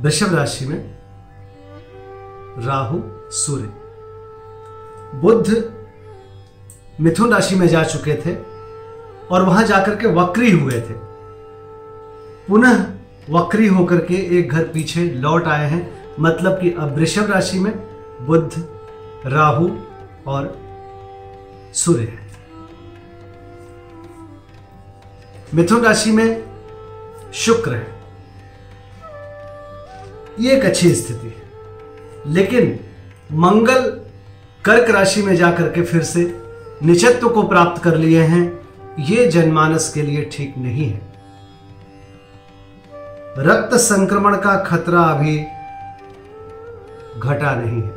वृषभ राशि में राहु, सूर्य। बुद्ध मिथुन राशि में जा चुके थे और वहाँ जाकर के वक्री हुए थे। पुनः वक्री होकर के एक घर पीछे लौट आए हैं मतलब कि अब वृषभ राशि में बुद्ध राहु और सूर्य है। मिथुन राशि में शुक्र है। ये एक अच्छी स्थिति है। लेकिन मंगल कर्क राशि में जाकर के फिर से निचत्व को प्राप्त कर लिए हैं, ये जनमानस के लिए ठीक नहीं है। रक्त संक्रमण का खतरा अभी घटा नहीं है।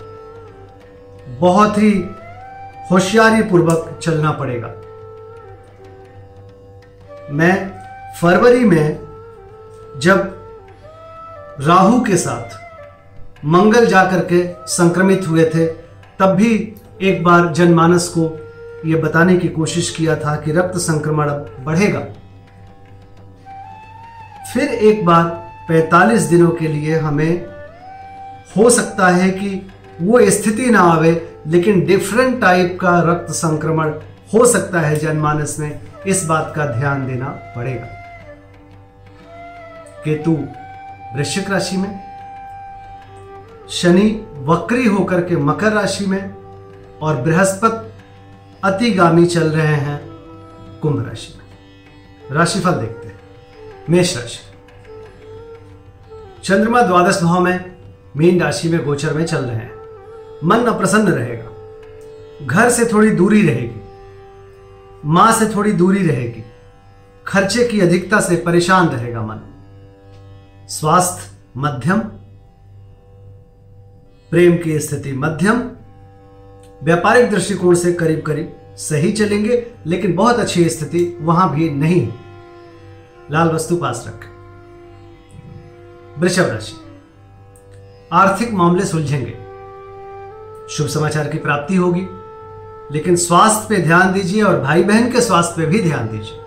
बहुत ही होशियारी पूर्वक चलना पड़ेगा। मैं फरवरी में जब राहु के साथ मंगल जाकर के संक्रमित हुए थे, तब भी एक बार जनमानस को यह बताने की कोशिश किया था कि रक्त संक्रमण बढ़ेगा। फिर एक बार 45 दिनों के लिए हमें हो सकता है कि वो स्थिति ना आवे, लेकिन डिफरेंट टाइप का रक्त संक्रमण हो सकता है जनमानस में। इस बात का ध्यान देना पड़ेगा। केतु वृश्चिक राशि में, शनि वक्री होकर के मकर राशि में और बृहस्पति अतिगामी चल रहे हैं कुंभ राशि में। राशिफल देखते हैं। मेष राशि चंद्रमा द्वादश भाव में मीन राशि में गोचर में चल रहे हैं। मन अप्रसन्न रहेगा। घर से थोड़ी दूरी रहेगी। माँ से थोड़ी दूरी रहेगी। खर्चे की अधिकता से परेशान रहेगा मन। स्वास्थ्य मध्यम, प्रेम की स्थिति मध्यम, व्यापारिक दृष्टिकोण से करीब करीब सही चलेंगे, लेकिन बहुत अच्छी स्थिति वहाँ भी नहीं लाल वस्तु पास रखें। वृषभ राशि। आर्थिक मामले सुलझेंगे। शुभ समाचार की प्राप्ति होगी, लेकिन स्वास्थ्य पे ध्यान दीजिए और भाई बहन के स्वास्थ्य पे भी ध्यान दीजिए।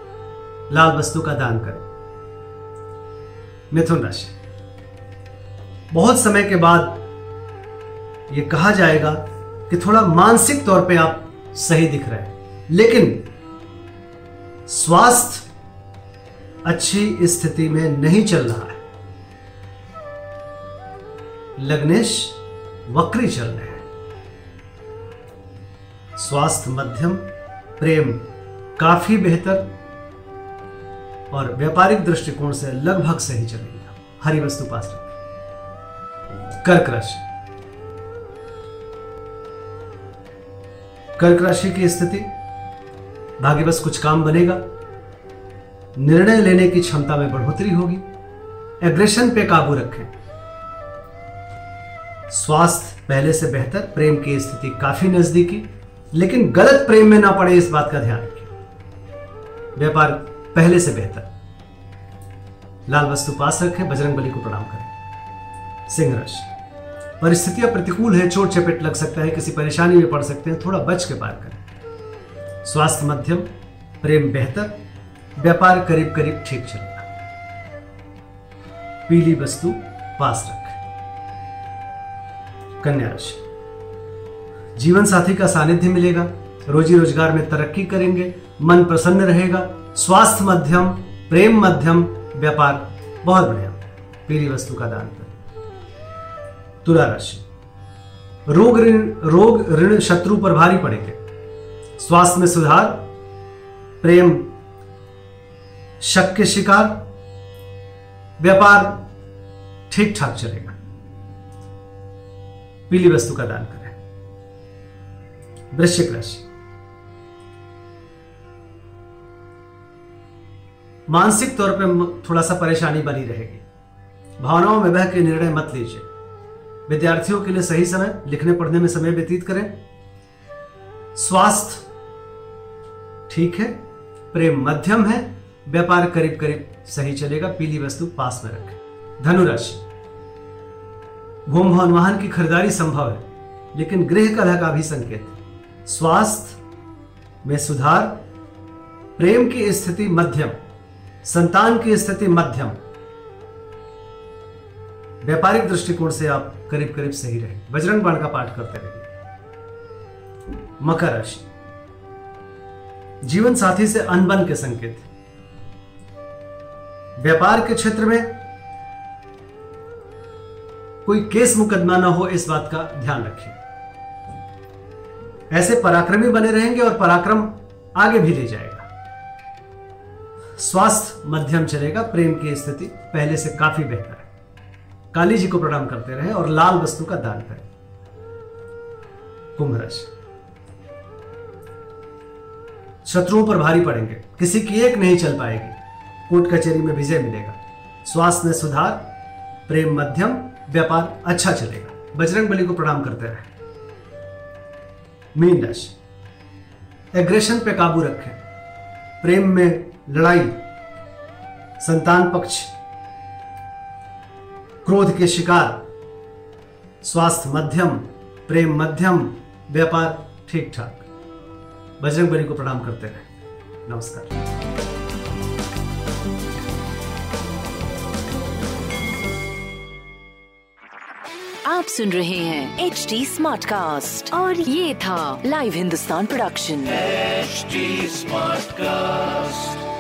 लाल वस्तु का दान करें। मिथुन राशि। बहुत समय के बाद यह कहा जाएगा कि थोड़ा मानसिक तौर पे आप सही दिख रहे हैं। लेकिन स्वास्थ्य अच्छी स्थिति में नहीं चल रहा है। लग्नेश वक्री चल रहे हैं। स्वास्थ्य मध्यम, प्रेम काफ़ी बेहतर और व्यापारिक दृष्टिकोण से लगभग सही चलेगा हरी वस्तु पास रखें। कर्क राशि। कर्क राशि की स्थिति? भाग्यवश कुछ काम बनेगा। निर्णय लेने की क्षमता में बढ़ोतरी होगी। एग्रेशन पे काबू रखें। स्वास्थ्य पहले से बेहतर, प्रेम की स्थिति काफ़ी नजदीकी, लेकिन गलत प्रेम में ना पड़े इस बात का ध्यान रखें। व्यापार पहले से बेहतर। लाल वस्तु पास रखें, बजरंग बली को प्रणाम करें। सिंह राशि। परिस्थितियाँ प्रतिकूल है, चोट चपेट लग सकता है, किसी परेशानी में पड़ सकते हैं, थोड़ा बच के पार करें। स्वास्थ्य मध्यम, प्रेम बेहतर, व्यापार करीब करीब ठीक चल रहा। पीली वस्तु पास रखें। कन्या राशि। जीवन साथी का सानिध्य मिलेगा। रोजी रोज़गार में तरक्की करेंगे, मन प्रसन्न रहेगा, स्वास्थ्य मध्यम, प्रेम मध्यम, व्यापार बहुत बढ़िया। पीली वस्तु का दान करें। तुला राशि। रोग ऋण रोग ऋण शत्रु पर भारी पड़ेंगे। स्वास्थ्य में सुधार, प्रेम, शक के शिकार, व्यापार ठीक ठाक चलेगा। पीली वस्तु का दान करें। वृश्चिक राशि। मानसिक तौर पे थोड़ा सा परेशानी बनी रहेगी। भावनाओं में बह के निर्णय मत लीजिए। विद्यार्थियों के लिए सही समय, लिखने पढ़ने में समय व्यतीत करें। स्वास्थ्य ठीक है, प्रेम मध्यम है, व्यापार करीब करीब सही चलेगा, पीली वस्तु पास में रखें। धनुराशि। भूम भवन वाहन की खरीदारी संभव है, लेकिन गृह कलह का भी संकेत। स्वास्थ्य में सुधार, प्रेम की स्थिति मध्यम। संतान की स्थिति मध्यम। व्यापारिक दृष्टिकोण से आप करीब करीब सही रहे। बजरंग बाण का पाठ करते रहिए। मकर राशि। जीवन साथी से अनबन के संकेत। व्यापार के क्षेत्र में कोई केस मुकदमा ना हो, इस बात का ध्यान रखिए। ऐसे पराक्रमी बने रहेंगे और पराक्रम आगे भी ले जाएगा। स्वास्थ्य मध्यम चलेगा, प्रेम की स्थिति पहले से काफ़ी बेहतर है। काली जी को प्रणाम करते रहे और लाल वस्तु का दान करें। कुंभ राशि। शत्रुओं पर भारी पड़ेंगे। किसी की एक नहीं चल पाएगी। कोर्ट कचहरी में विजय मिलेगा। स्वास्थ्य में सुधार, प्रेम मध्यम, व्यापार अच्छा चलेगा। बजरंग बली को प्रणाम करते रहे। मीन राशि। एग्रेशन पे काबू रखें। प्रेम में लड़ाई संतान पक्ष क्रोध के शिकार स्वास्थ्य मध्यम प्रेम मध्यम व्यापार ठीक ठाक बजरंग बली को प्रणाम करते रहे। नमस्कार। आप सुन रहे हैं एच डी स्मार्ट कास्ट और ये था live Hindustan production HD Smartcast.